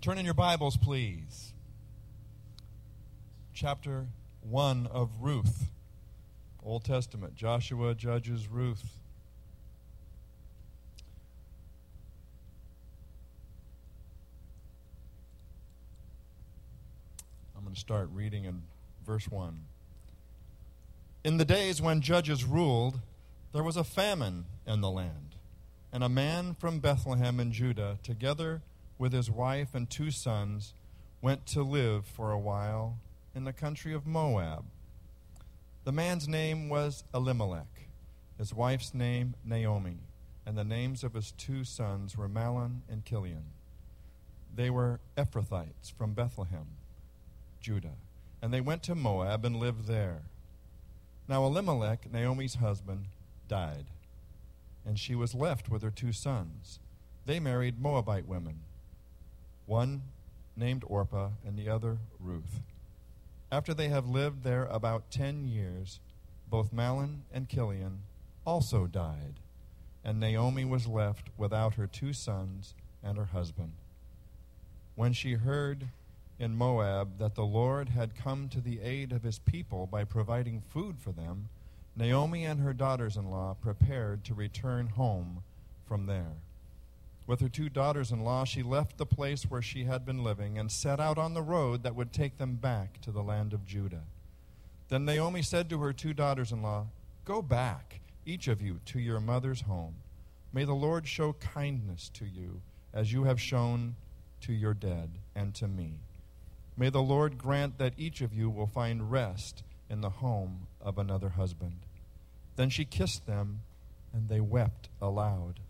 Turn in your Bibles, please. Chapter 1 of Ruth, Old Testament. Joshua, Judges, Ruth. I'm going to start reading in verse 1. In the days when judges ruled, there was a famine in the land, and a man from Bethlehem in Judah, together with his wife and two sons, went to live for a while in the country of Moab. The man's name was Elimelech, his wife's name Naomi, and the names of his two sons were Mahlon and Chilion. They were Ephrathites from Bethlehem, Judah, and they went to Moab and lived there. Now Elimelech, Naomi's husband, died, and she was left with her two sons. They married Moabite women one named Orpah and the other Ruth. After they have lived there about ten years, both Mahlon and Chilion also died, and Naomi was left without her two sons and her husband. When she heard in Moab that the Lord had come to the aid of his people by providing food for them, Naomi and her daughters in law prepared to return home from there. With her two daughters in law, she left the place where she had been living and set out on the road that would take them back to the land of Judah. Then Naomi said to her two daughters in law, Go back, each of you, to your mother's home. May the Lord show kindness to you, as you have shown to your dead and to me. May the Lord grant that each of you will find rest in the home of another husband. Then she kissed them, and they wept aloud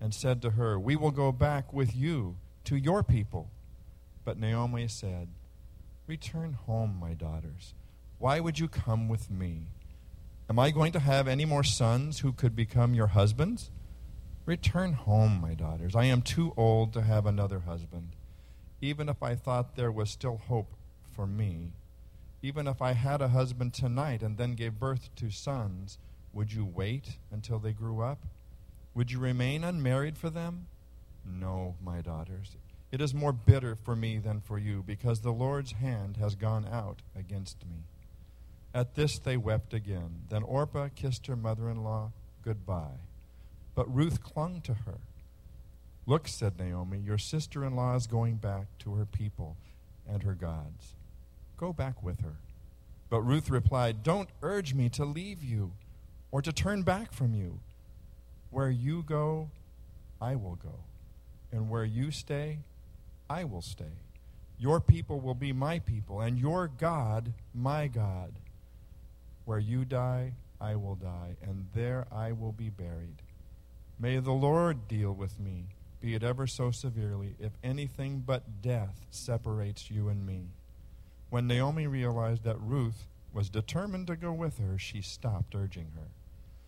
and said to her, We will go back with you to your people. But Naomi said, Return home, my daughters. Why would you come with me? Am I going to have any more sons who could become your husbands? Return home, my daughters. I am too old to have another husband. Even if I thought there was still hope for me, even if I had a husband tonight and then gave birth to sons, would you wait until they grew up? Would you remain unmarried for them? No, my daughters. It is more bitter for me than for you, because the Lord's hand has gone out against me. At this they wept again. Then Orpah kissed her mother in law goodbye. But Ruth clung to her. Look, said Naomi, your sister in law is going back to her people and her gods. Go back with her. But Ruth replied, Don't urge me to leave you or to turn back from you. Where you go, I will go. And where you stay, I will stay. Your people will be my people, and your God, my God. Where you die, I will die, and there I will be buried. May the Lord deal with me, be it ever so severely, if anything but death separates you and me. When Naomi realized that Ruth was determined to go with her, she stopped urging her.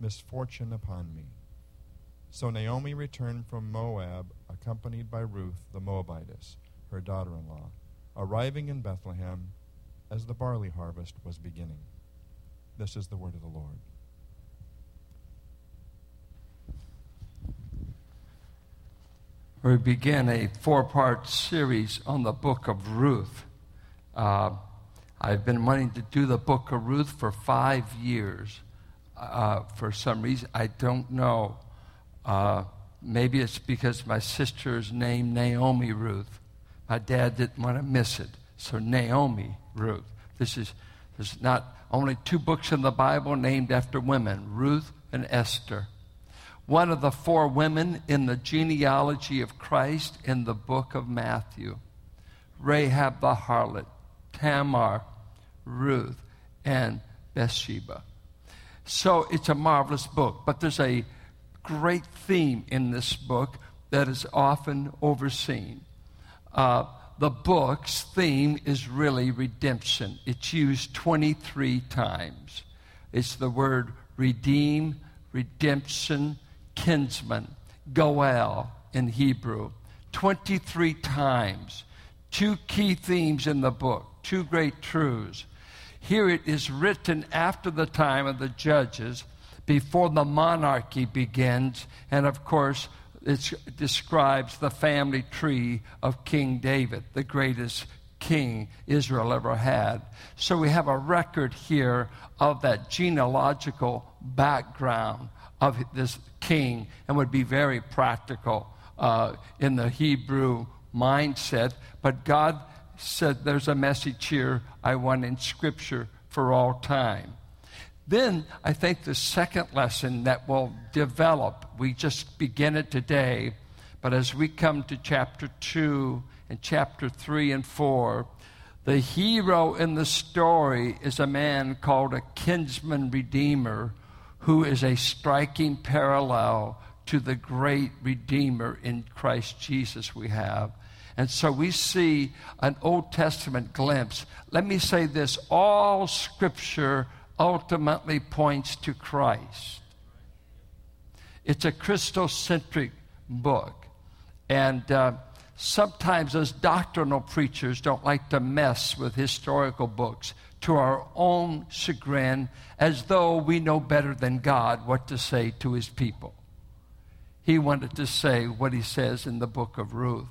misfortune upon me. So Naomi returned from Moab, accompanied by Ruth the Moabitess, her daughter in law, arriving in Bethlehem as the barley harvest was beginning. This is the word of the Lord. We begin a four part series on the book of Ruth. Uh, I've been wanting to do the book of Ruth for five years uh, for some reason. I don't know. Uh, maybe it's because my sister's name, Naomi Ruth. My dad didn't want to miss it. So Naomi Ruth. This is there's not only two books in the Bible named after women, Ruth and Esther. One of the four women in the genealogy of Christ in the book of Matthew. Rahab the harlot, Tamar, Ruth, and Bathsheba. So it's a marvelous book, but there's a great theme in this book that is often overseen. uh, the book's theme is really redemption. It's used 23 times. It's the word redeem, redemption, kinsman, goel in Hebrew. 23 times. Two key themes in the book, two great truths. Here it is written after the time of the judges, before the monarchy begins, and of course, it describes the family tree of King David, the greatest king Israel ever had. So we have a record here of that genealogical background of this king and would be very practical uh, in the Hebrew mindset. But God said there's a message here I want in Scripture for all time. Then I think the second lesson that will develop, we just begin it today, but as we come to chapter 2 and chapter 3 and 4, the hero in the story is a man called a kinsman redeemer who is a striking parallel to the great redeemer in Christ Jesus we have. And so we see an Old Testament glimpse. Let me say this all scripture ultimately points to Christ. It's a Christocentric book. And uh, sometimes, as doctrinal preachers, don't like to mess with historical books to our own chagrin, as though we know better than God what to say to his people. He wanted to say what he says in the book of Ruth.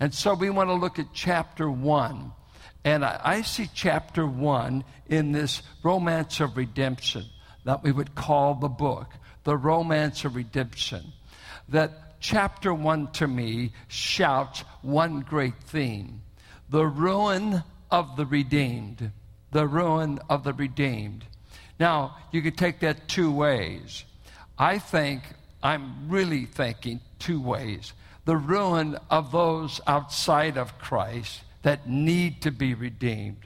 And so we want to look at chapter 1 and I, I see chapter one in this romance of redemption that we would call the book, the romance of redemption. That chapter one to me shouts one great theme the ruin of the redeemed. The ruin of the redeemed. Now, you could take that two ways. I think, I'm really thinking two ways. The ruin of those outside of Christ that need to be redeemed.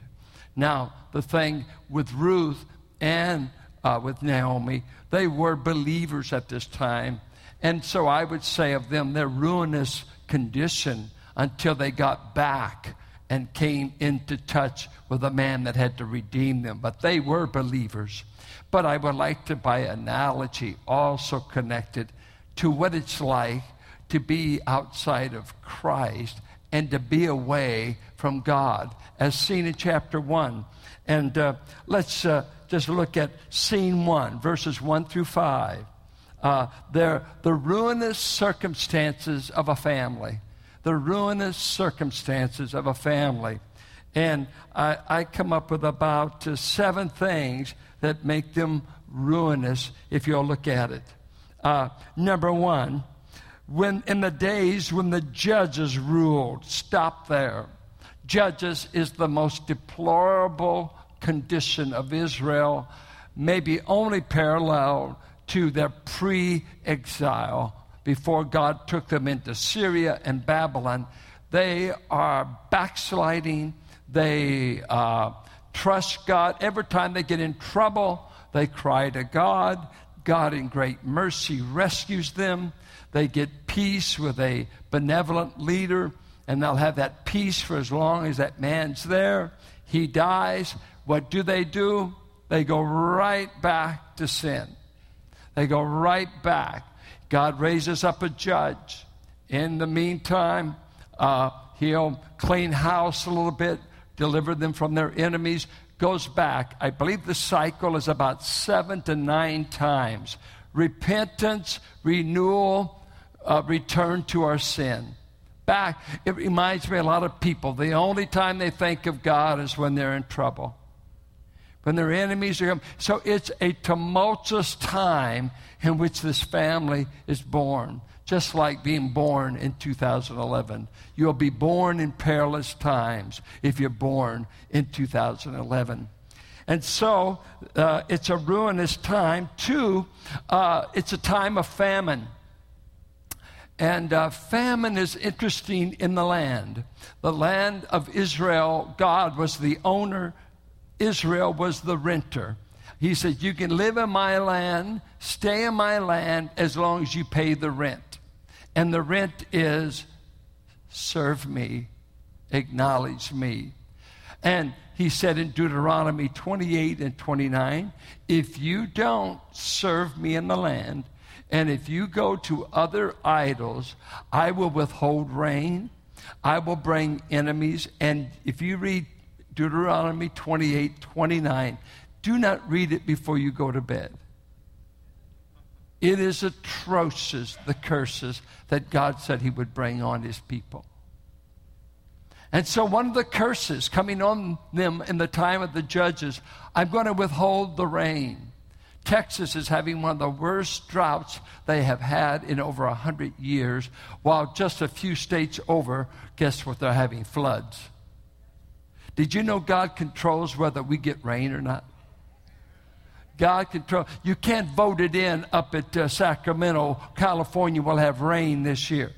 Now, the thing with Ruth and uh, with Naomi, they were believers at this time. And so I would say of them, their ruinous condition until they got back and came into touch with a man that had to redeem them. But they were believers. But I would like to, by analogy, also connect it to what it's like to be outside of Christ and to be away from God, as seen in chapter 1. And uh, let's uh, just look at scene 1, verses 1 through 5. Uh, they're the ruinous circumstances of a family. The ruinous circumstances of a family. And I, I come up with about uh, seven things that make them ruinous if you'll look at it. Uh, number one, when in the days when the judges ruled. Stop there. Judges is the most deplorable condition of Israel, maybe only parallel to their pre exile before God took them into Syria and Babylon. They are backsliding. They uh, trust God. Every time they get in trouble, they cry to God. God, in great mercy, rescues them. They get peace with a benevolent leader, and they'll have that peace for as long as that man's there. He dies. What do they do? They go right back to sin. They go right back. God raises up a judge. In the meantime, uh, he'll clean house a little bit, deliver them from their enemies, goes back. I believe the cycle is about seven to nine times. Repentance, renewal, uh, return to our sin. Back, it reminds me a lot of people. The only time they think of God is when they're in trouble, when their enemies are. So it's a tumultuous time in which this family is born, just like being born in 2011. You'll be born in perilous times if you're born in 2011. And so uh, it's a ruinous time. Two, uh, it's a time of famine. And uh, famine is interesting in the land. The land of Israel, God was the owner, Israel was the renter. He said, You can live in my land, stay in my land, as long as you pay the rent. And the rent is serve me acknowledge me. And he said in Deuteronomy 28 and 29 if you don't serve me in the land, and if you go to other idols, I will withhold rain, I will bring enemies. And if you read Deuteronomy 28 29, do not read it before you go to bed. It is atrocious, the curses that God said He would bring on His people. And so, one of the curses coming on them in the time of the judges, I'm going to withhold the rain. Texas is having one of the worst droughts they have had in over 100 years, while just a few states over, guess what, they're having floods. Did you know God controls whether we get rain or not? God controls. You can't vote it in up at uh, Sacramento, California will have rain this year.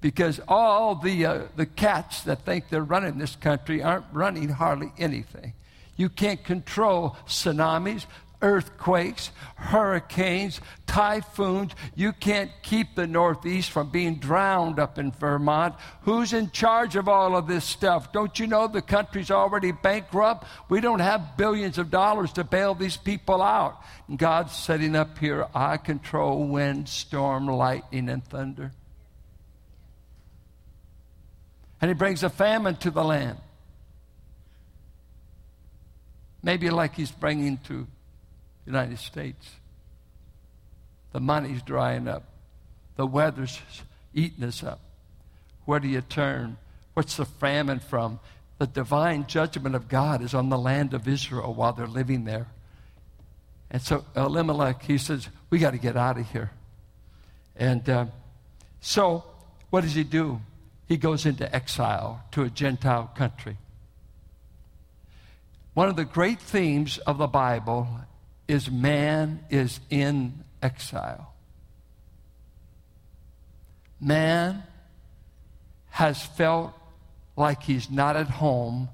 Because all the, uh, the cats that think they're running this country aren't running hardly anything. You can't control tsunamis, earthquakes, hurricanes, typhoons. You can't keep the Northeast from being drowned up in Vermont. Who's in charge of all of this stuff? Don't you know the country's already bankrupt? We don't have billions of dollars to bail these people out. And God's setting up here, I control wind, storm, lightning, and thunder. And He brings a famine to the land. Maybe like He's bringing to United States. The money's drying up. The weather's eating us up. Where do you turn? What's the famine from? The divine judgment of God is on the land of Israel while they're living there. And so Elimelech, he says, We got to get out of here. And uh, so, what does he do? He goes into exile to a Gentile country. One of the great themes of the Bible is man is in exile. Man has felt like he's not at home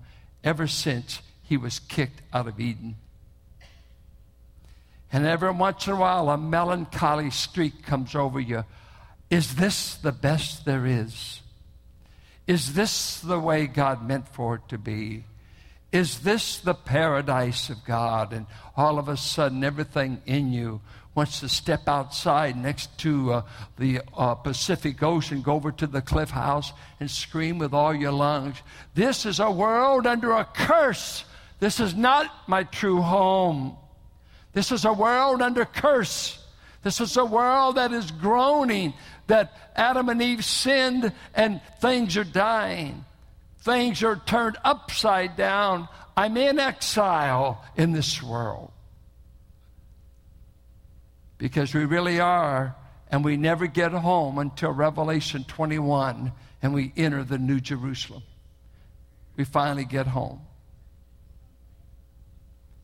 ever since he was kicked out of Eden. And every once in a while, a melancholy streak comes over you. Is this the best there is? Is this the way God meant for it to be? Is this the paradise of God? And all of a sudden, everything in you wants to step outside next to uh, the uh, Pacific Ocean, go over to the cliff house and scream with all your lungs. This is a world under a curse. This is not my true home. This is a world under curse. This is a world that is groaning, that Adam and Eve sinned and things are dying. Things are turned upside down. I'm in exile in this world. Because we really are, and we never get home until Revelation 21 and we enter the New Jerusalem. We finally get home.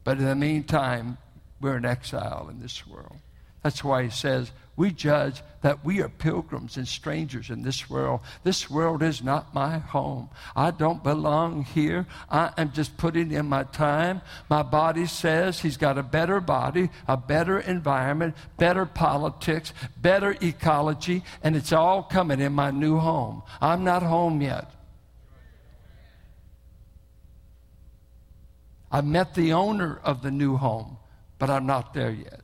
But in the meantime, we're in exile in this world. That's why he says, we judge that we are pilgrims and strangers in this world. This world is not my home. I don't belong here. I am just putting in my time. My body says he's got a better body, a better environment, better politics, better ecology, and it's all coming in my new home. I'm not home yet. I met the owner of the new home, but I'm not there yet.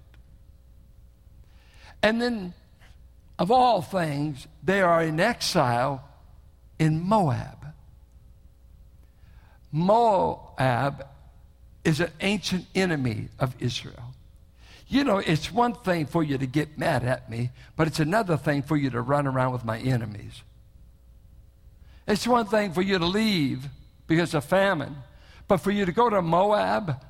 And then, of all things, they are in exile in Moab. Moab is an ancient enemy of Israel. You know, it's one thing for you to get mad at me, but it's another thing for you to run around with my enemies. It's one thing for you to leave because of famine, but for you to go to Moab,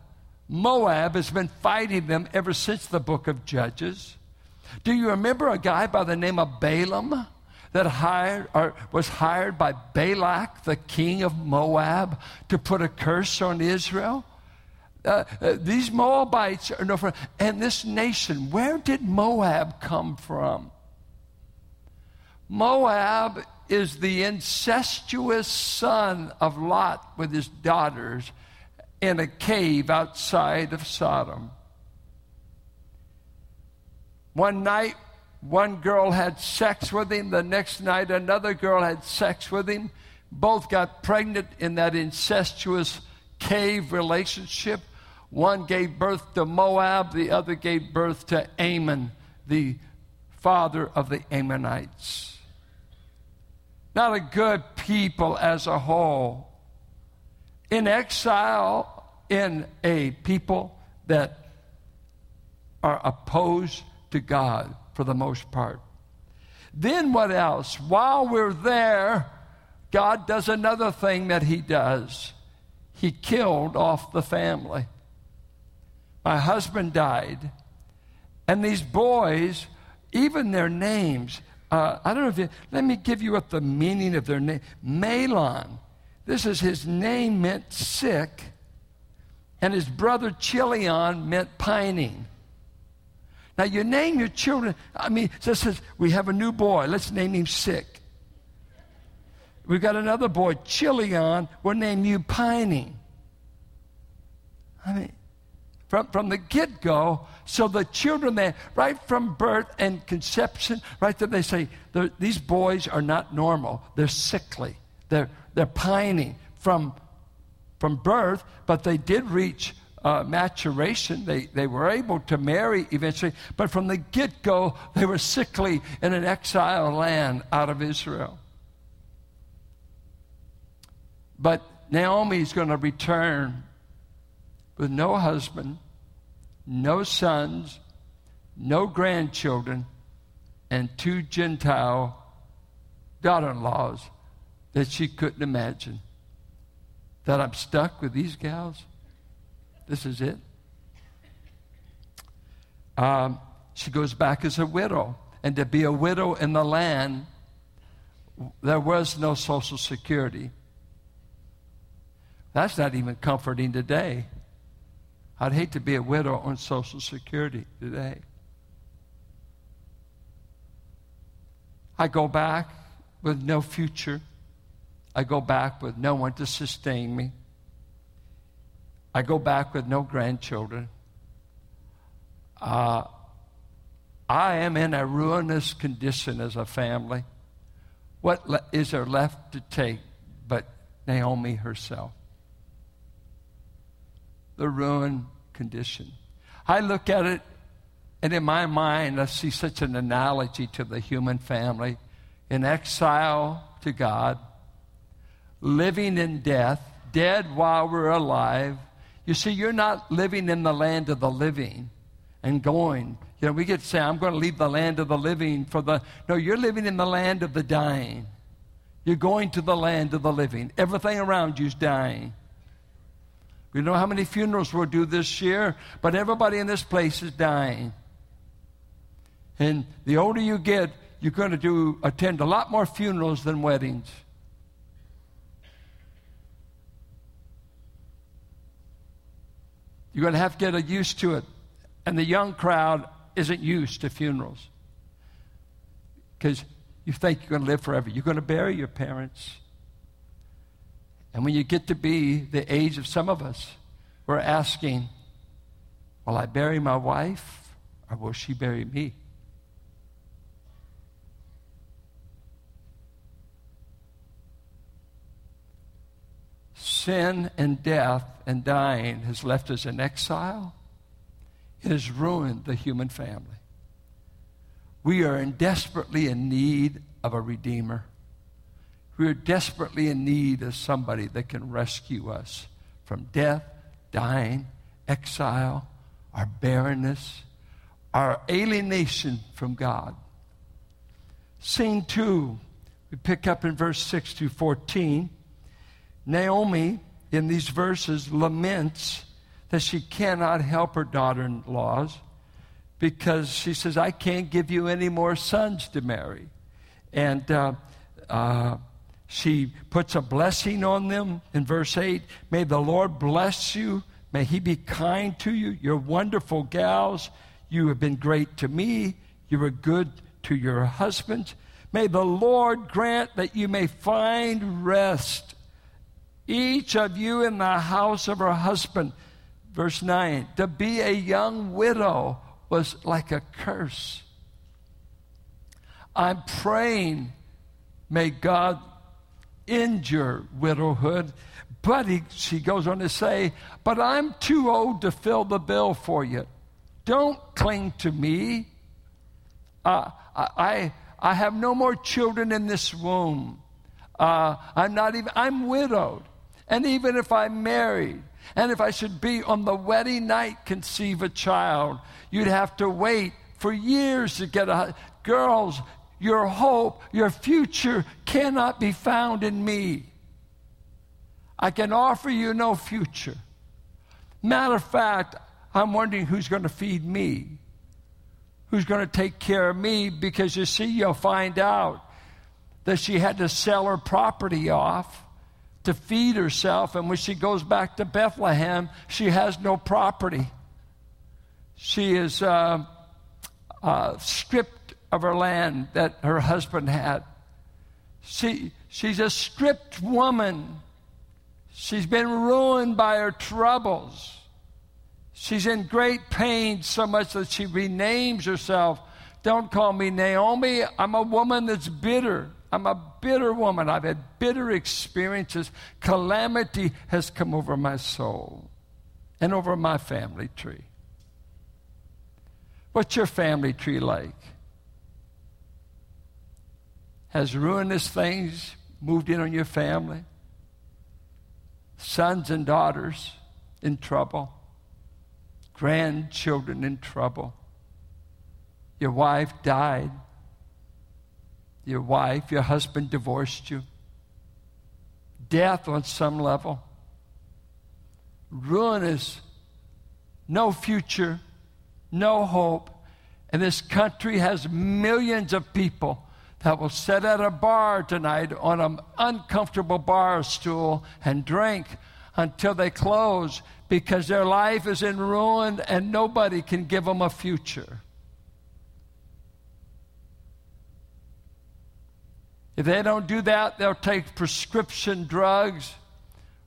Moab has been fighting them ever since the book of Judges. Do you remember a guy by the name of Balaam that hired or was hired by Balak, the king of Moab, to put a curse on Israel? Uh, uh, these Moabites are no friend. And this nation, where did Moab come from? Moab is the incestuous son of Lot with his daughters in a cave outside of Sodom. One night, one girl had sex with him. The next night, another girl had sex with him. both got pregnant in that incestuous cave relationship. One gave birth to Moab, the other gave birth to Ammon, the father of the Ammonites. Not a good people as a whole. In exile, in a people that are opposed to God for the most part. Then what else? While we're there, God does another thing that He does. He killed off the family. My husband died, and these boys, even their names, uh, I don't know if you, let me give you what the meaning of their name. Mahlon. This is his name meant sick, and his brother Chilion meant pining. Now, you name your children. I mean, this says, we have a new boy. Let's name him Sick. We've got another boy, Chilion. We'll name you Pining. I mean, from, from the get go, so the children there, right from birth and conception, right there, they say, these boys are not normal. They're sickly. They're, they're pining from, from birth, but they did reach uh, maturation. They, they were able to marry eventually, but from the get go, they were sickly in an exile land out of Israel. But Naomi is going to return with no husband, no sons, no grandchildren, and two Gentile daughter in laws that she couldn't imagine. That I'm stuck with these gals? This is it. Um, she goes back as a widow. And to be a widow in the land, there was no Social Security. That's not even comforting today. I'd hate to be a widow on Social Security today. I go back with no future. I go back with no one to sustain me. I go back with no grandchildren. Uh, I am in a ruinous condition as a family. What le- is there left to take but Naomi herself? The ruined condition. I look at it, and in my mind, I see such an analogy to the human family in exile to God, living in death, dead while we're alive you see, you're not living in the land of the living and going. You know, we get say, I'm going to leave the land of the living for the. No, you're living in the land of the dying. You're going to the land of the living. Everything around you's dying. We know how many funerals we'll do this year, but everybody in this place is dying. And the older you get, you're going to do attend a lot more funerals than weddings. You're going to have to get used to it. And the young crowd isn't used to funerals because you think you're going to live forever. You're going to bury your parents. And when you get to be the age of some of us, we're asking, Will I bury my wife or will she bury me? Sin and death and dying has left us in exile. It has ruined the human family. We are in desperately in need of a Redeemer. We are desperately in need of somebody that can rescue us from death, dying, exile, our barrenness, our alienation from God. Scene two, we pick up in verse 6 to 14. Naomi, in these verses, laments that she cannot help her daughter in laws because she says, I can't give you any more sons to marry. And uh, uh, she puts a blessing on them in verse 8 May the Lord bless you. May he be kind to you. You're wonderful gals. You have been great to me. You were good to your husbands. May the Lord grant that you may find rest each of you in the house of her husband. Verse 9 to be a young widow was like a curse. I'm praying, may God end your widowhood. But he, she goes on to say, But I'm too old to fill the bill for you. Don't cling to me. Uh, I, I have no more children in this womb. Uh, I'm not even, I'm widowed. And even if I'm married, and if I should be on the wedding night conceive a child, you'd have to wait for years to get a. Girls, your hope, your future cannot be found in me. I can offer you no future. Matter of fact, I'm wondering who's going to feed me, who's going to take care of me, because you see, you'll find out that she had to sell her property off to feed herself. And when she goes back to Bethlehem, she has no property. She is uh, uh, stripped of her land that her husband had. She, she's a stripped woman. She's been ruined by her troubles. She's in great pain so much that she renames herself. Don't call me Naomi. I'm a woman that's bitter. I'm a bitter woman. I've had bitter experiences. Calamity has come over my soul and over my family tree. What's your family tree like? Has ruinous things moved in on your family? Sons and daughters in trouble? Grandchildren in trouble? Your wife died your wife, your husband divorced you, death on some level, ruinous, no future, no hope. And this country has millions of people that will sit at a bar tonight on an uncomfortable bar stool and drink until they close because their life is in ruin and nobody can give them a future. If they don't do that, they'll take prescription drugs,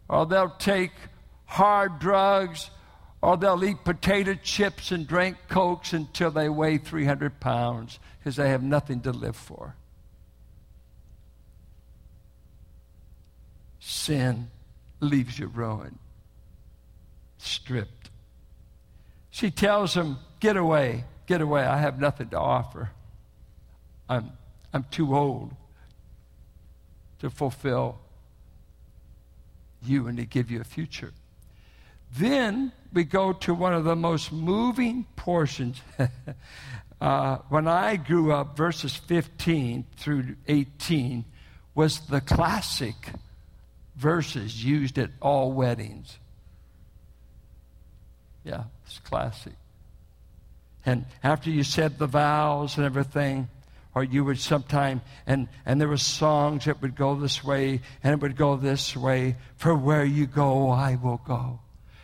or they'll take hard drugs, or they'll eat potato chips and drink cokes until they weigh 300 pounds because they have nothing to live for. Sin leaves you ruined, stripped. She tells him, Get away, get away. I have nothing to offer. I'm, I'm too old to fulfill you and to give you a future. Then we go to one of the most moving portions. uh, when I grew up, verses 15 through 18 was the classic verses used at all weddings. Yeah, it's classic. And after you said the vows and everything, or you would sometime and and there were songs that would go this way and it would go this way for where you go i will go.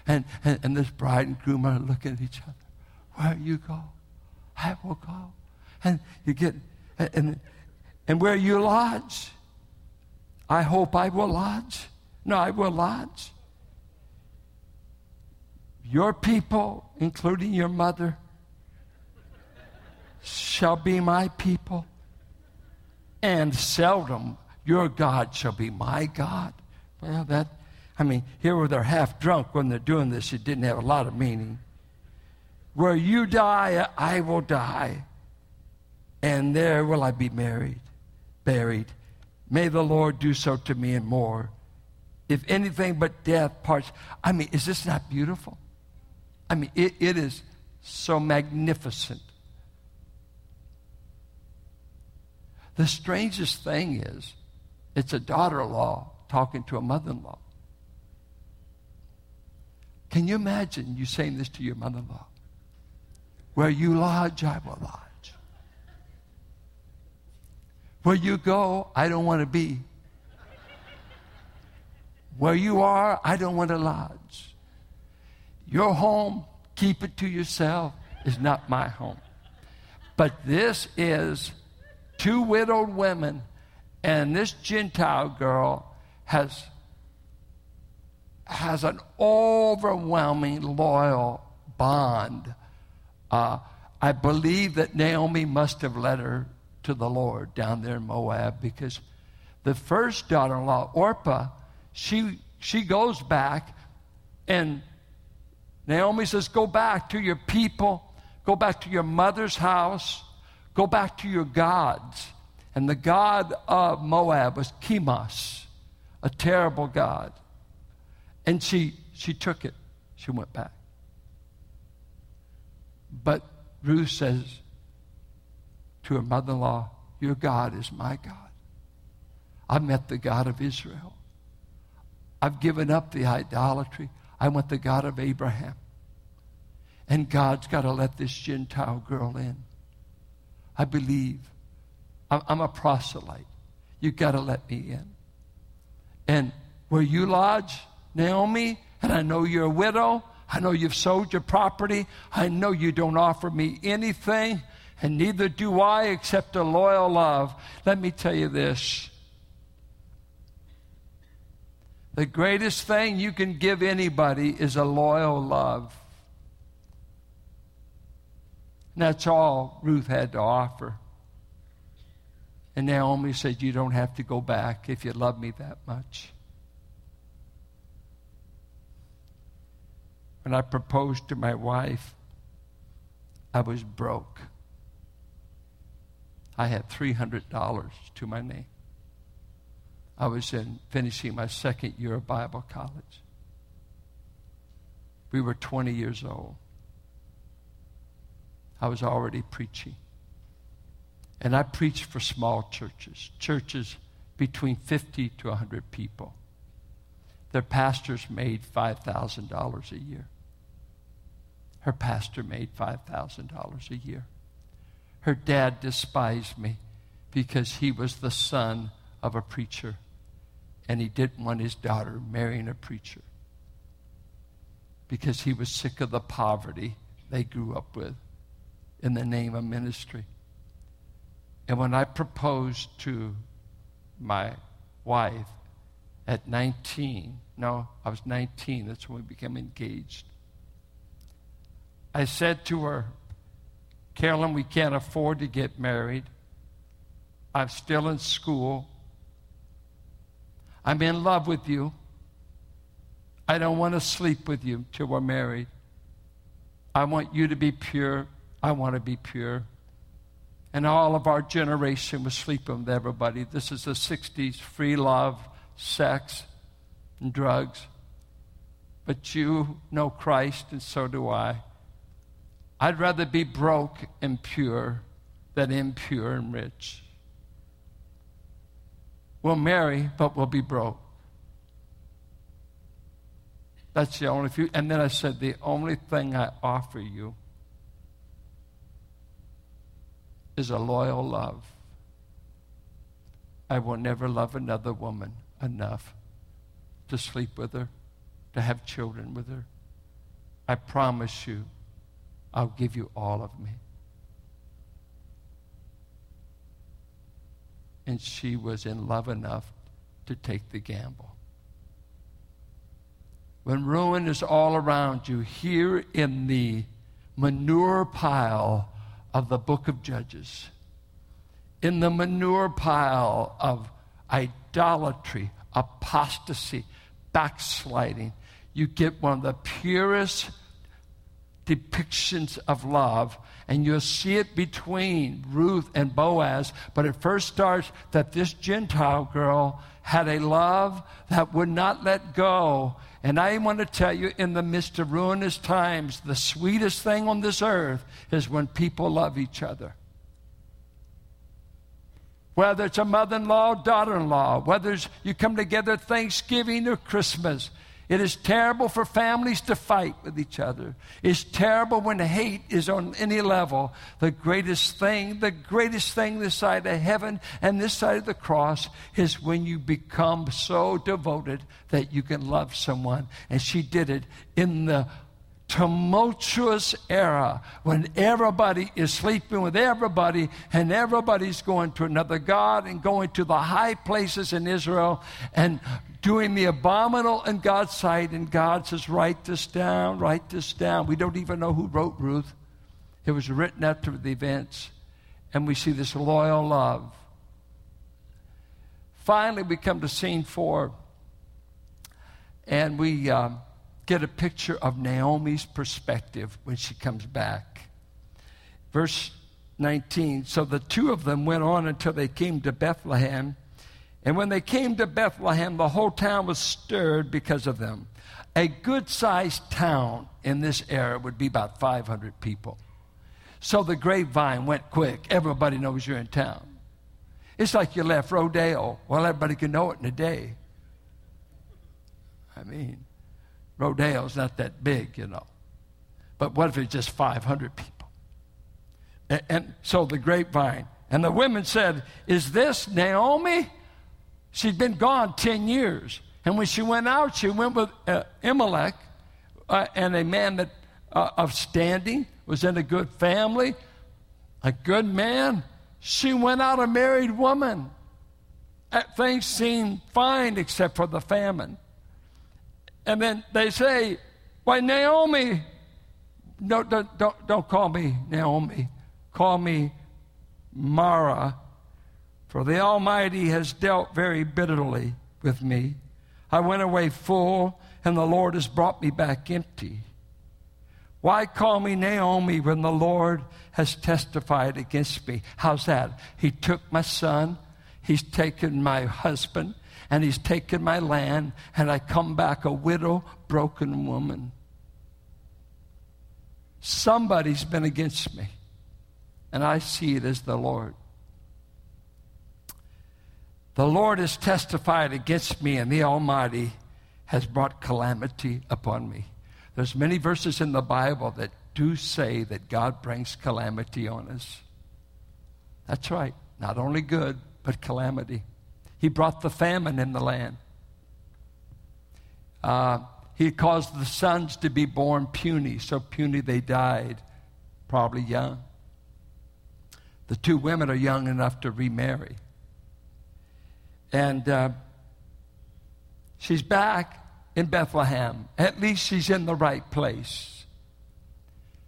And and, and this bride and groom are looking at each other. Where you go i will go. And you get and and where you lodge i hope i will lodge. No i will lodge. Your people including your mother shall be my people, and seldom your God shall be my God. Well, that, I mean, here where they're half drunk when they're doing this, it didn't have a lot of meaning. Where you die, I will die, and there will I be married, buried. May the Lord do so to me and more. If anything but death parts. I mean, is this not beautiful? I mean, it, it is so magnificent. The strangest thing is, it's a daughter in law talking to a mother in law. Can you imagine you saying this to your mother in law? Where you lodge, I will lodge. Where you go, I don't want to be. Where you are, I don't want to lodge. Your home, keep it to yourself, is not my home. But this is two widowed women, and this Gentile girl has, has an overwhelming loyal bond. Uh, I believe that Naomi must have led her to the Lord down there in Moab because The first daughter in law, Orpah, she, she goes back, and Naomi says, Go back to your people, go back to your mother's house, go back to your gods. And the god of Moab was Chemosh, a terrible god. And she, she took it. She went back. But Ruth says to her mother in law, Your God is my God. I've met the God of Israel. I've given up the idolatry. I want the God of Abraham. And God's got to let this Gentile girl in. I believe. I'm a proselyte. You've got to let me in. And where you lodge, Naomi, and I know you're a widow, I know you've sold your property, I know you don't offer me anything, and neither do I except a loyal love. Let me tell you this. The greatest thing you can give anybody is a loyal love. And that's all Ruth had to offer. And Naomi said, You don't have to go back if you love me that much. When I proposed to my wife, I was broke. I had $300 to my name. I was in finishing my second year of Bible college. We were 20 years old. I was already preaching. And I preached for small churches, churches between 50 to 100 people. Their pastors made $5,000 a year. Her pastor made $5,000 a year. Her dad despised me because he was the son of a preacher and he didn't want his daughter marrying a preacher because he was sick of the poverty they grew up with in the name of ministry. And when I proposed to my wife at 19, no, I was 19, that's when we became engaged. I said to her, Carolyn, we can't afford to get married. I'm still in school. I'm in love with you. I don't want to sleep with you till we're married. I want you to be pure. I want to be pure. And all of our generation was sleeping with everybody. This is the 60s free love, sex, and drugs. But you know Christ, and so do I. I'd rather be broke and pure than impure and rich. We'll marry, but we'll be broke. That's the only few. And then I said, the only thing I offer you is a loyal love. I will never love another woman enough to sleep with her, to have children with her. I promise you, I'll give you all of me. and she was in love enough to take the gamble. When ruin is all around you, here in the manure pile of the book of Judges, in the manure pile of idolatry, apostasy, backsliding, you get one of the purest depictions of love and you'll see it between Ruth and Boaz. But it first starts that this Gentile girl had a love that would not let go. And I want to tell you, in the midst of ruinous times, the sweetest thing on this earth is when people love each other. Whether it's a mother in law, daughter in law, whether you come together at Thanksgiving or Christmas, it is terrible for families to fight with each other. It's terrible when hate is on any level. The greatest thing, the greatest thing this side of heaven and this side of the cross is when you become so devoted that you can love someone. And she did it in the tumultuous era when everybody is sleeping with everybody and everybody's going to another God and going to the high places in Israel and doing the abominable in God's sight. And God says, Write this down, write this down. We don't even know who wrote Ruth. It was written after the events. And we see this loyal love. finally, we come to scene four, and we um, get a picture of Naomi's perspective when she comes back. Verse 19 So the two of them went on until they came to Bethlehem. And when they came to Bethlehem, the whole town was stirred because of them. A good sized town in this era would be about 500 people. So the grapevine went quick. Everybody knows you're in town. It's like you left Rodeo. Well, everybody can know it in a day. I mean, Rodeo's not that big, you know. But what if it's just 500 people? And, and so the grapevine. And the women said, Is this Naomi? She'd been gone 10 years. And when she went out, she went with uh, Elimelech uh, and a man that, uh, of standing, was in a good family, a good man. She went out a married woman. Things seemed fine except for the famine. And then they say, Why, Naomi, no, don't, don't, don't call me Naomi, call me Mara, for the Almighty has dealt very bitterly with me. I went away full, and the Lord has brought me back empty. Why call me Naomi when the Lord has testified against me? How's that? He took my son, he's taken my husband, and he's taken my land, and I come back a widow, broken woman. Somebody's been against me, and I see it as the Lord. The Lord has testified against me, and the Almighty has brought calamity upon me. There's many verses in the Bible that do say that God brings calamity on us. That's right. Not only good, but calamity. He brought the famine in the land. Uh, he caused the sons to be born puny, so puny they died, probably young. The two women are young enough to remarry. And uh, she's back in Bethlehem. At least she's in the right place.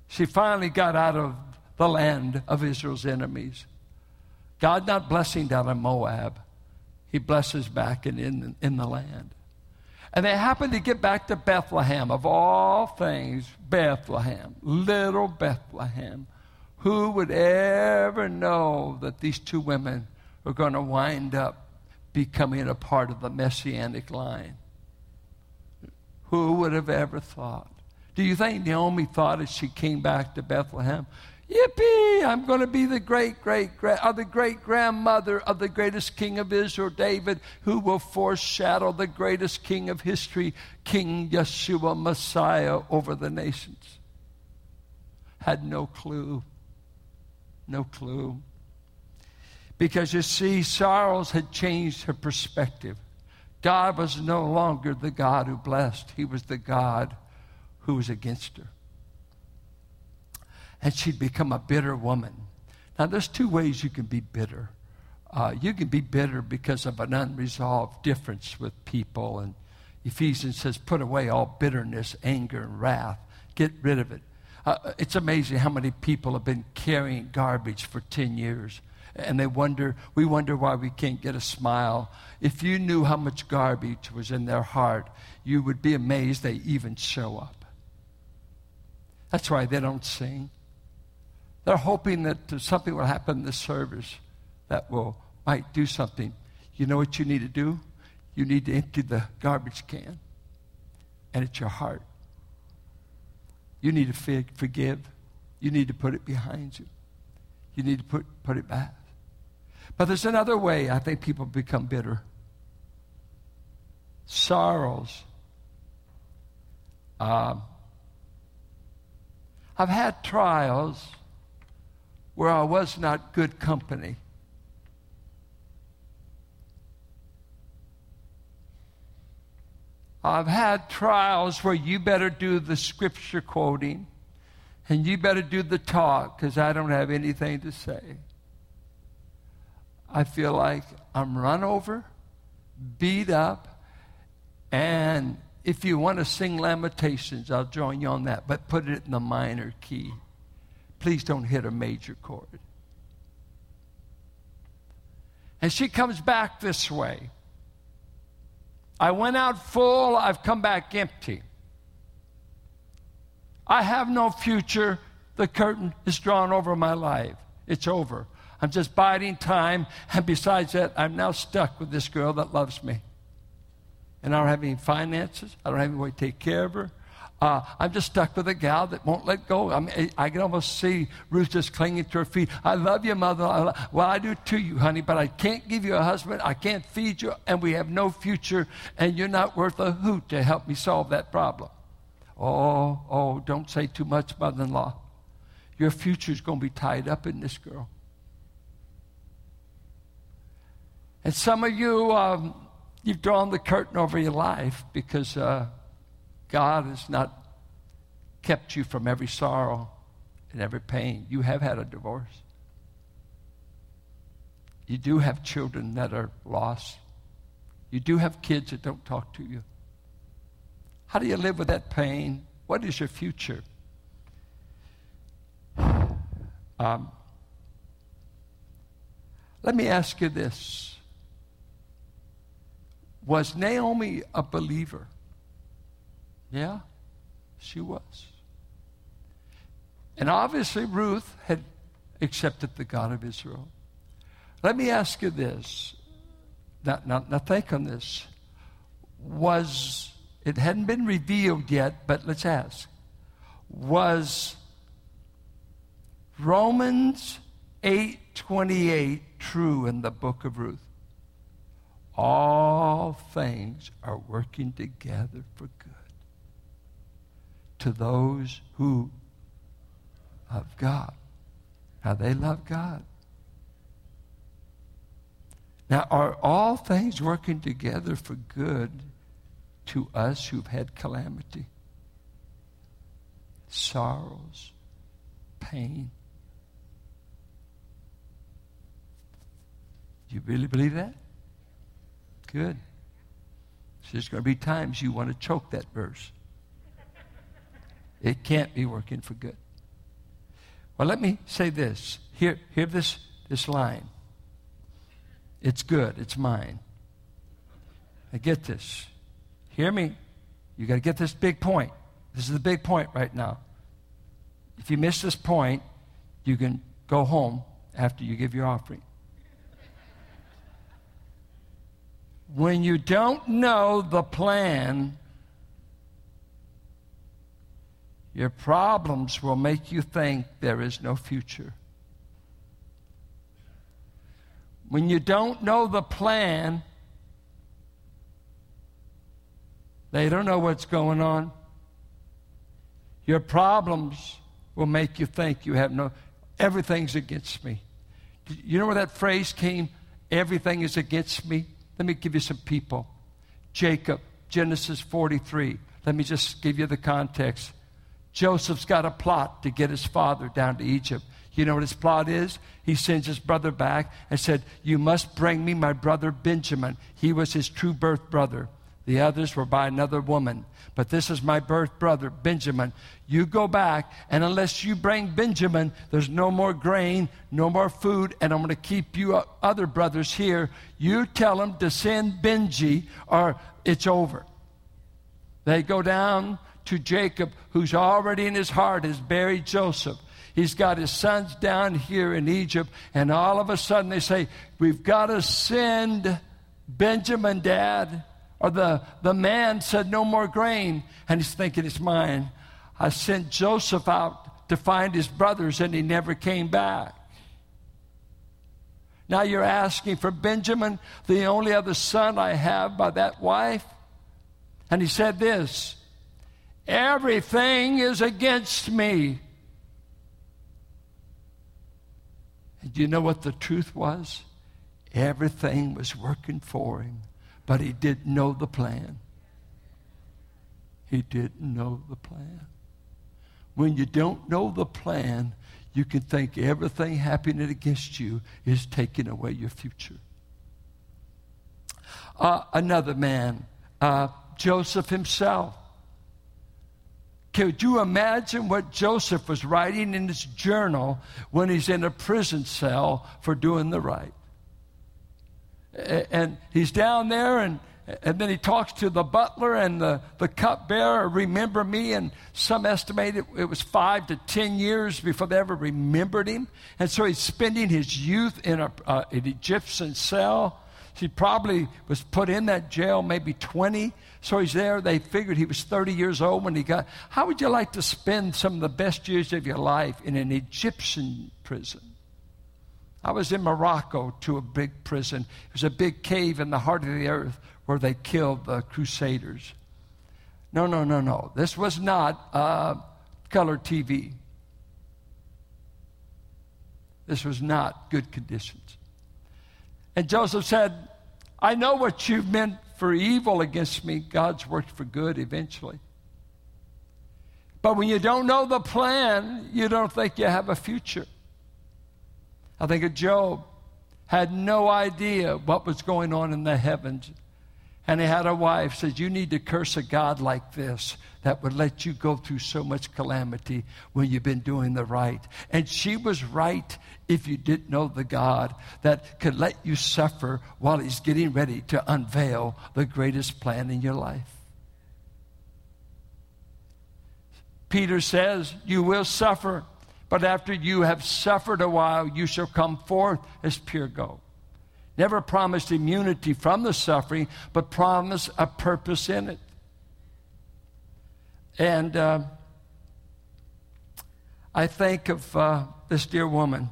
She finally got out of the land of Israel's enemies. God not blessing down in Moab, He blesses back in, in, in the land. And they happened to get back to Bethlehem, of all things, Bethlehem, little Bethlehem. Who would ever know that these two women were going to wind up becoming a part of the messianic line. Who would have ever thought? Do you think Naomi thought as she came back to Bethlehem, Yippee! I'm going to be the great great or uh, the great grandmother of the greatest king of Israel, David, who will foreshadow the greatest king of history, King Yeshua Messiah, over the nations. Had no clue. No clue. Because you see, sorrows had changed her perspective. God was no longer the God who blessed, He was the God who was against her. And she'd become a bitter woman. Now, there's two ways you can be bitter. Uh, you can be bitter because of an unresolved difference with people. And Ephesians says, put away all bitterness, anger, and wrath. Get rid of it. Uh, it's amazing how many people have been carrying garbage for 10 years and they wonder, we wonder why we can't get a smile. If you knew how much garbage was in their heart, you would be amazed they even show up. That's why they don't sing. They're hoping that something will happen in this service that will might do something. You know what you need to do? You need to empty the garbage can, and it's your heart. You need to forgive. You need to put it behind you. You need to put, put it back. But there's another way I think people become bitter sorrows. Uh, I've had trials where I was not good company. I've had trials where you better do the scripture quoting and you better do the talk because I don't have anything to say. I feel like I'm run over, beat up, and if you want to sing Lamentations, I'll join you on that, but put it in the minor key. Please don't hit a major chord. And she comes back this way. I went out full, I've come back empty. I have no future. The curtain is drawn over my life. It's over. I'm just biding time. And besides that, I'm now stuck with this girl that loves me. And I don't have any finances. I don't have any way to take care of her. Uh, I'm just stuck with a gal that won't let go. I, mean, I can almost see Ruth just clinging to her feet. I love you, mother. I lo- well, I do too, you honey, but I can't give you a husband. I can't feed you, and we have no future, and you're not worth a hoot to help me solve that problem. Oh, oh, don't say too much, mother in law. Your future is going to be tied up in this girl. And some of you, um, you've drawn the curtain over your life because uh, God has not kept you from every sorrow and every pain. You have had a divorce. You do have children that are lost. You do have kids that don't talk to you. How do you live with that pain? What is your future? Um, let me ask you this Was Naomi a believer? Yeah, she was. And obviously, Ruth had accepted the God of Israel. Let me ask you this. Now, now, now think on this. Was it hadn't been revealed yet, but let's ask. Was Romans 8:28 true in the book of Ruth? All things are working together for good to those who love God. How they love God. Now, are all things working together for good to us who've had calamity, sorrows, pain. Do you really believe that? Good. There's going to be times you want to choke that verse. It can't be working for good. Well, let me say this. Hear, hear this, this line. It's good. It's mine. I get this. Hear me. You got to get this big point. This is the big point right now. If you miss this point, you can go home after you give your offering. When you don't know the plan, your problems will make you think there is no future. When you don't know the plan, They don't know what's going on. Your problems will make you think you have no, everything's against me. You know where that phrase came? Everything is against me. Let me give you some people. Jacob, Genesis 43. Let me just give you the context. Joseph's got a plot to get his father down to Egypt. You know what his plot is? He sends his brother back and said, You must bring me my brother Benjamin. He was his true birth brother. The others were by another woman. But this is my birth brother, Benjamin. You go back, and unless you bring Benjamin, there's no more grain, no more food, and I'm going to keep you other brothers here. You tell them to send Benji, or it's over. They go down to Jacob, who's already in his heart has buried Joseph. He's got his sons down here in Egypt, and all of a sudden they say, We've got to send Benjamin, Dad. Or the, the man said, No more grain. And he's thinking, It's mine. I sent Joseph out to find his brothers, and he never came back. Now you're asking for Benjamin, the only other son I have by that wife? And he said this Everything is against me. And do you know what the truth was? Everything was working for him. But he didn't know the plan. He didn't know the plan. When you don't know the plan, you can think everything happening against you is taking away your future. Uh, another man, uh, Joseph himself. Could you imagine what Joseph was writing in his journal when he's in a prison cell for doing the right? And he's down there and and then he talks to the butler and the, the cupbearer, remember me, and some estimate it, it was five to ten years before they ever remembered him. And so he's spending his youth in a, uh, an Egyptian cell. He probably was put in that jail, maybe 20. So he's there. They figured he was 30 years old when he got. How would you like to spend some of the best years of your life in an Egyptian prison? I was in Morocco to a big prison. It was a big cave in the heart of the earth where they killed the crusaders. No, no, no, no. This was not uh, color TV. This was not good conditions. And Joseph said, I know what you've meant for evil against me. God's worked for good eventually. But when you don't know the plan, you don't think you have a future. I think of Job had no idea what was going on in the heavens. And he had a wife says, You need to curse a God like this that would let you go through so much calamity when you've been doing the right. And she was right if you didn't know the God that could let you suffer while he's getting ready to unveil the greatest plan in your life. Peter says, You will suffer. But after you have suffered a while, you shall come forth as pure gold. Never promised immunity from the suffering, but promised a purpose in it. And uh, I think of uh, this dear woman.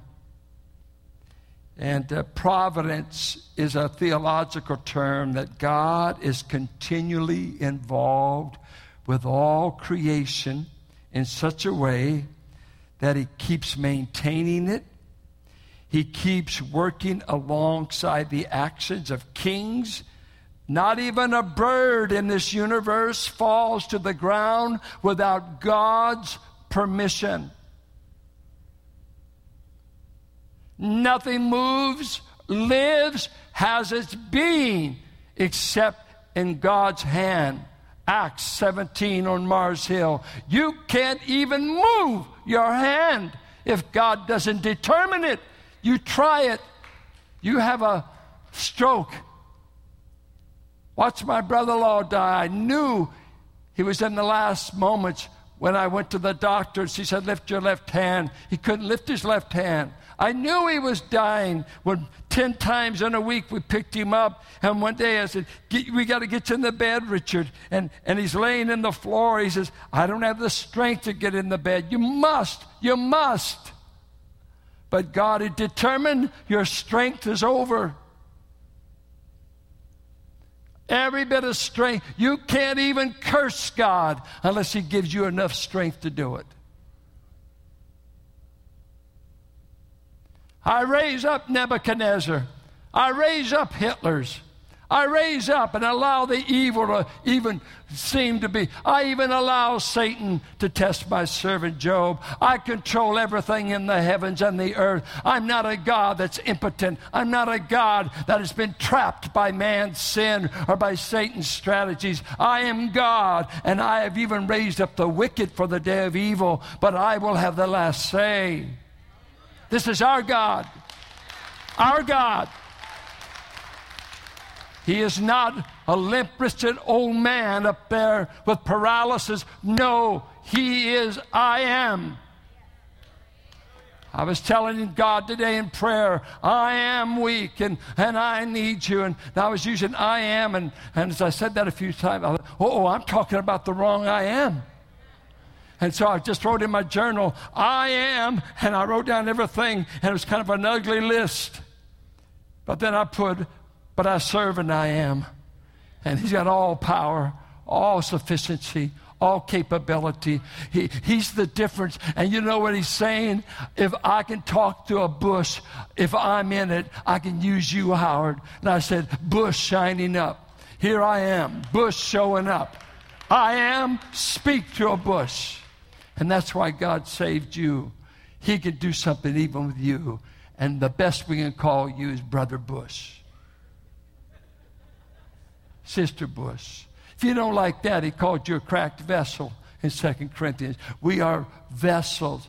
And uh, providence is a theological term that God is continually involved with all creation in such a way that He keeps maintaining it. He keeps working alongside the actions of kings. Not even a bird in this universe falls to the ground without God's permission. Nothing moves, lives, has its being except in God's hand. Acts 17 on Mars Hill. You can't even move your hand if God doesn't determine it. You try it, you have a stroke. Watch my brother in law die. I knew he was in the last moments when I went to the doctor. She said, Lift your left hand. He couldn't lift his left hand. I knew he was dying when 10 times in a week we picked him up. And one day I said, We got to get you in the bed, Richard. And, and he's laying in the floor. He says, I don't have the strength to get in the bed. You must. You must. But God had determined your strength is over. Every bit of strength. You can't even curse God unless He gives you enough strength to do it. I raise up Nebuchadnezzar. I raise up Hitler's. I raise up and allow the evil to even seem to be. I even allow Satan to test my servant Job. I control everything in the heavens and the earth. I'm not a God that's impotent. I'm not a God that has been trapped by man's sin or by Satan's strategies. I am God, and I have even raised up the wicked for the day of evil, but I will have the last say. This is our God. Our God. He is not a limp wristed old man up there with paralysis. No, He is I am. I was telling God today in prayer, I am weak and, and I need you. And I was using I am, and, and as I said that a few times, I thought, oh, I'm talking about the wrong I am. And so I just wrote in my journal, I am, and I wrote down everything, and it was kind of an ugly list. But then I put, but I serve and I am. And He's got all power, all sufficiency, all capability. He, he's the difference. And you know what He's saying? If I can talk to a bush, if I'm in it, I can use you, Howard. And I said, bush shining up. Here I am, bush showing up. I am, speak to a bush. And that's why God saved you. He could do something even with you. And the best we can call you is Brother Bush. Sister Bush. If you don't like that, he called you a cracked vessel in Second Corinthians. We are vessels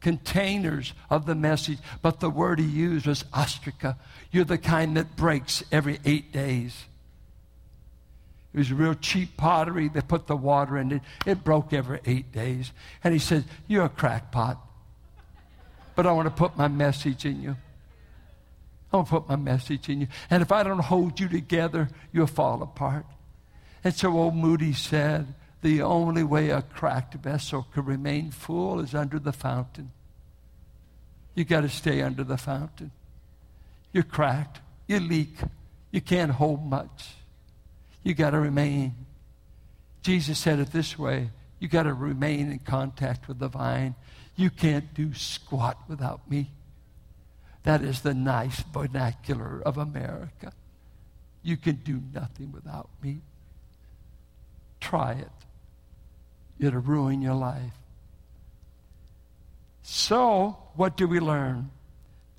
containers of the message, but the word he used was ostraca. You're the kind that breaks every eight days. It was real cheap pottery. They put the water in it. It broke every eight days. And he said, You're a crackpot. But I want to put my message in you. I want to put my message in you. And if I don't hold you together, you'll fall apart. And so old Moody said, the only way a cracked vessel can remain full is under the fountain. You got to stay under the fountain. You're cracked. You leak. You can't hold much. You got to remain. Jesus said it this way you got to remain in contact with the vine. You can't do squat without me. That is the nice vernacular of America. You can do nothing without me. Try it. It'll ruin your life. So, what do we learn?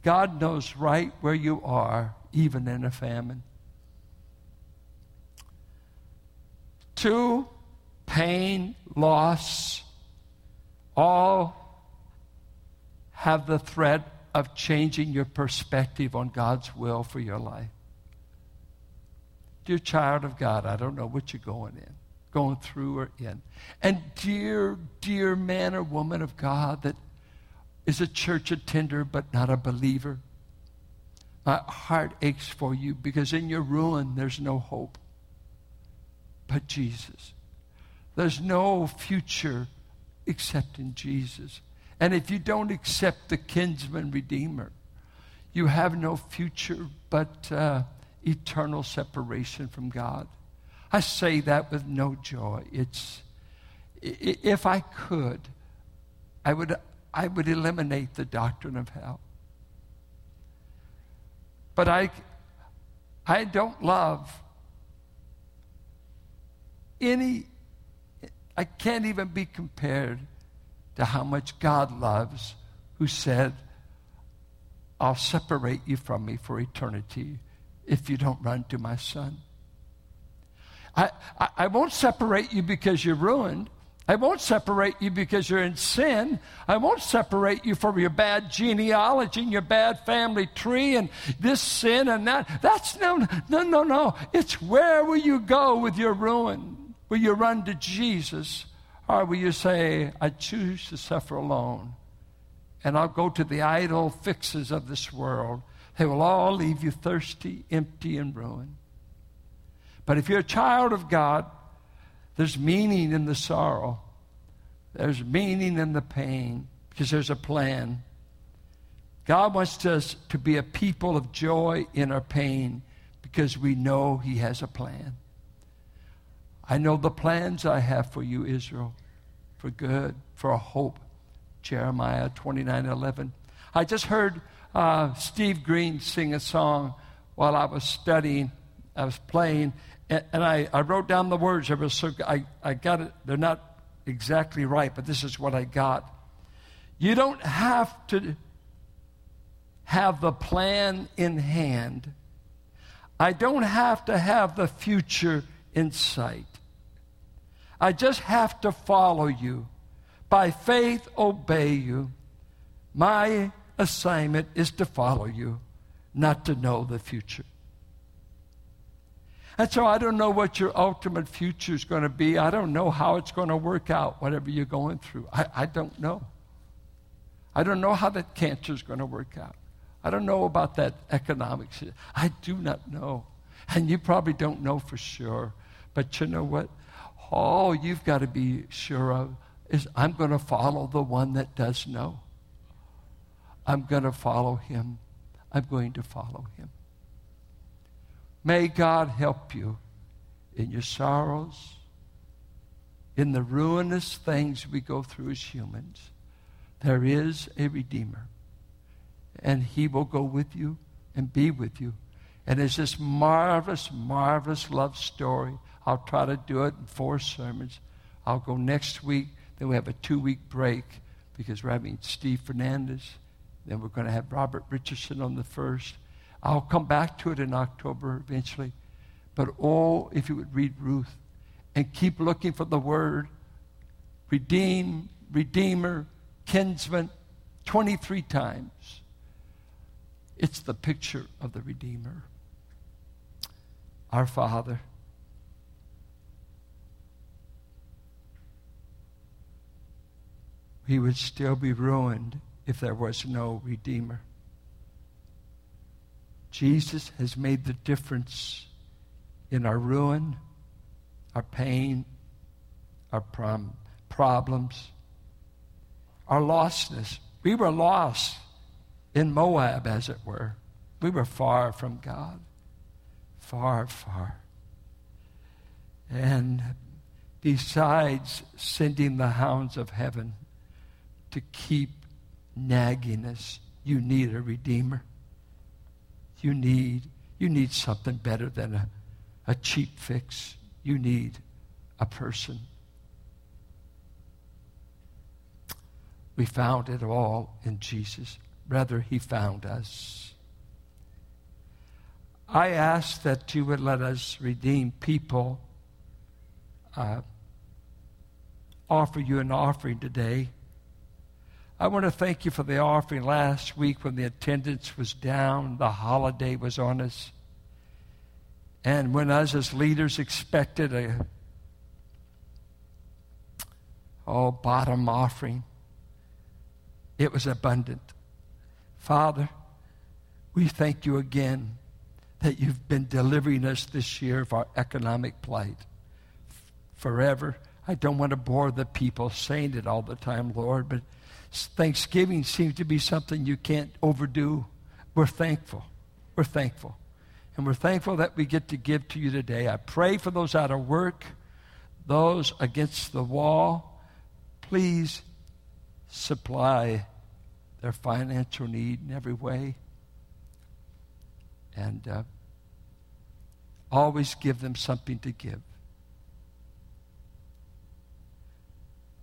God knows right where you are, even in a famine. Two, pain, loss, all have the threat of changing your perspective on God's will for your life. Dear child of God, I don't know what you're going in going through or in. And dear, dear man or woman of God that is a church attender but not a believer, my heart aches for you because in your ruin there's no hope but Jesus. There's no future except in Jesus. And if you don't accept the kinsman redeemer, you have no future but uh, eternal separation from God. I say that with no joy. It's, if I could, I would, I would eliminate the doctrine of hell. But I, I don't love any, I can't even be compared to how much God loves, who said, I'll separate you from me for eternity if you don't run to my son. I, I, I won't separate you because you're ruined. I won't separate you because you're in sin. I won't separate you from your bad genealogy and your bad family tree and this sin and that. That's no, no, no, no. It's where will you go with your ruin? Will you run to Jesus? Or will you say, I choose to suffer alone and I'll go to the idle fixes of this world? They will all leave you thirsty, empty, and ruined. But if you're a child of God, there's meaning in the sorrow, there's meaning in the pain because there's a plan. God wants us to be a people of joy in our pain because we know He has a plan. I know the plans I have for you, Israel, for good, for a hope. Jeremiah 29 11. I just heard uh, Steve Green sing a song while I was studying, I was playing, and, and I, I wrote down the words. I, so, I, I got it. They're not exactly right, but this is what I got. You don't have to have the plan in hand. I don't have to have the future in sight. I just have to follow you. By faith, obey you. My assignment is to follow you, not to know the future. And so I don't know what your ultimate future is going to be. I don't know how it's going to work out, whatever you're going through. I, I don't know. I don't know how that cancer is going to work out. I don't know about that economics. I do not know. And you probably don't know for sure. But you know what? All you've got to be sure of is I'm going to follow the one that does know. I'm going to follow him. I'm going to follow him. May God help you in your sorrows, in the ruinous things we go through as humans. There is a Redeemer, and He will go with you and be with you. And it's this marvelous, marvelous love story. I'll try to do it in four sermons. I'll go next week. Then we have a two week break because we're having Steve Fernandez. Then we're going to have Robert Richardson on the first. I'll come back to it in October eventually. But oh, if you would read Ruth and keep looking for the word redeem, redeemer, kinsman, 23 times. It's the picture of the Redeemer. Our Father. He would still be ruined if there was no Redeemer. Jesus has made the difference in our ruin, our pain, our prom- problems, our lostness. We were lost in Moab, as it were. We were far from God. Far, far. And besides sending the hounds of heaven to keep nagging us, you need a redeemer. You need, you need something better than a, a cheap fix. You need a person. We found it all in Jesus. Rather, He found us. I ask that you would let us redeem people. Uh, offer you an offering today. I want to thank you for the offering last week when the attendance was down, the holiday was on us. And when us as leaders expected a oh bottom offering, it was abundant. Father, we thank you again that you've been delivering us this year of our economic plight forever. I don't want to bore the people saying it all the time, Lord, but Thanksgiving seems to be something you can't overdo. We're thankful. We're thankful. And we're thankful that we get to give to you today. I pray for those out of work, those against the wall. Please supply their financial need in every way. And uh, always give them something to give.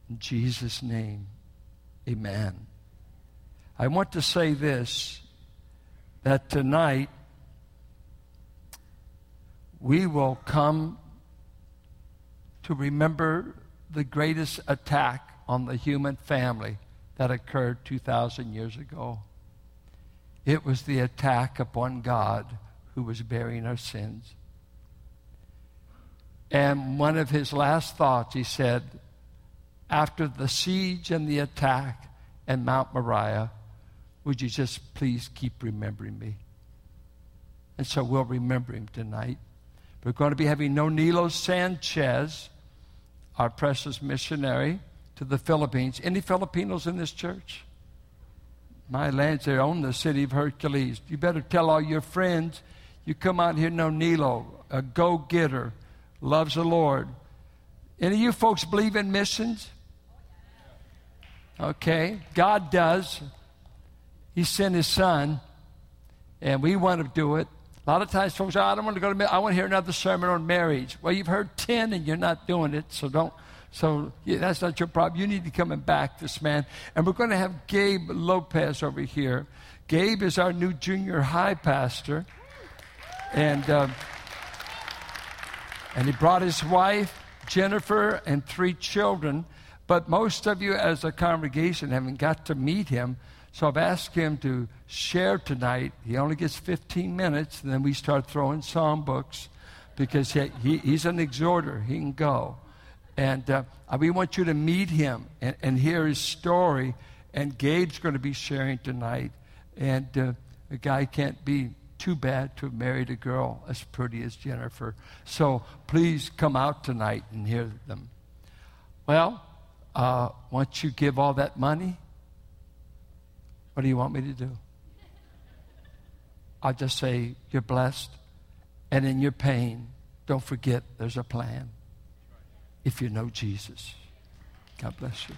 In Jesus' name, amen. I want to say this that tonight we will come to remember the greatest attack on the human family that occurred 2,000 years ago. It was the attack upon God who was bearing our sins. And one of his last thoughts, he said, after the siege and the attack and Mount Moriah, would you just please keep remembering me? And so we'll remember him tonight. We're going to be having Nonilo Sanchez, our precious missionary to the Philippines. Any Filipinos in this church? My lands, they own the city of Hercules. You better tell all your friends. You come out here, Nonilo, a go getter, loves the Lord. Any of you folks believe in missions? Okay, God does. He sent His Son, and we want to do it. A lot of times, folks, oh, I don't want to go to. I want to hear another sermon on marriage. Well, you've heard ten, and you're not doing it, so don't so yeah, that's not your problem. You need to come and back this man. And we're going to have Gabe Lopez over here. Gabe is our new junior high pastor. And, uh, and he brought his wife, Jennifer, and three children. But most of you, as a congregation, haven't got to meet him. So I've asked him to share tonight. He only gets 15 minutes, and then we start throwing psalm books because he, he, he's an exhorter. He can go. And uh, we want you to meet him and, and, hear his story. And Gabe's going to be sharing tonight. And uh, a guy can't be too bad to have married a girl as pretty as Jennifer. So please come out tonight and hear them. Well, uh, once you give all that money, what do you want me to do? I'll just say, You're blessed. And in your pain, don't forget there's a plan if you know Jesus. God bless you.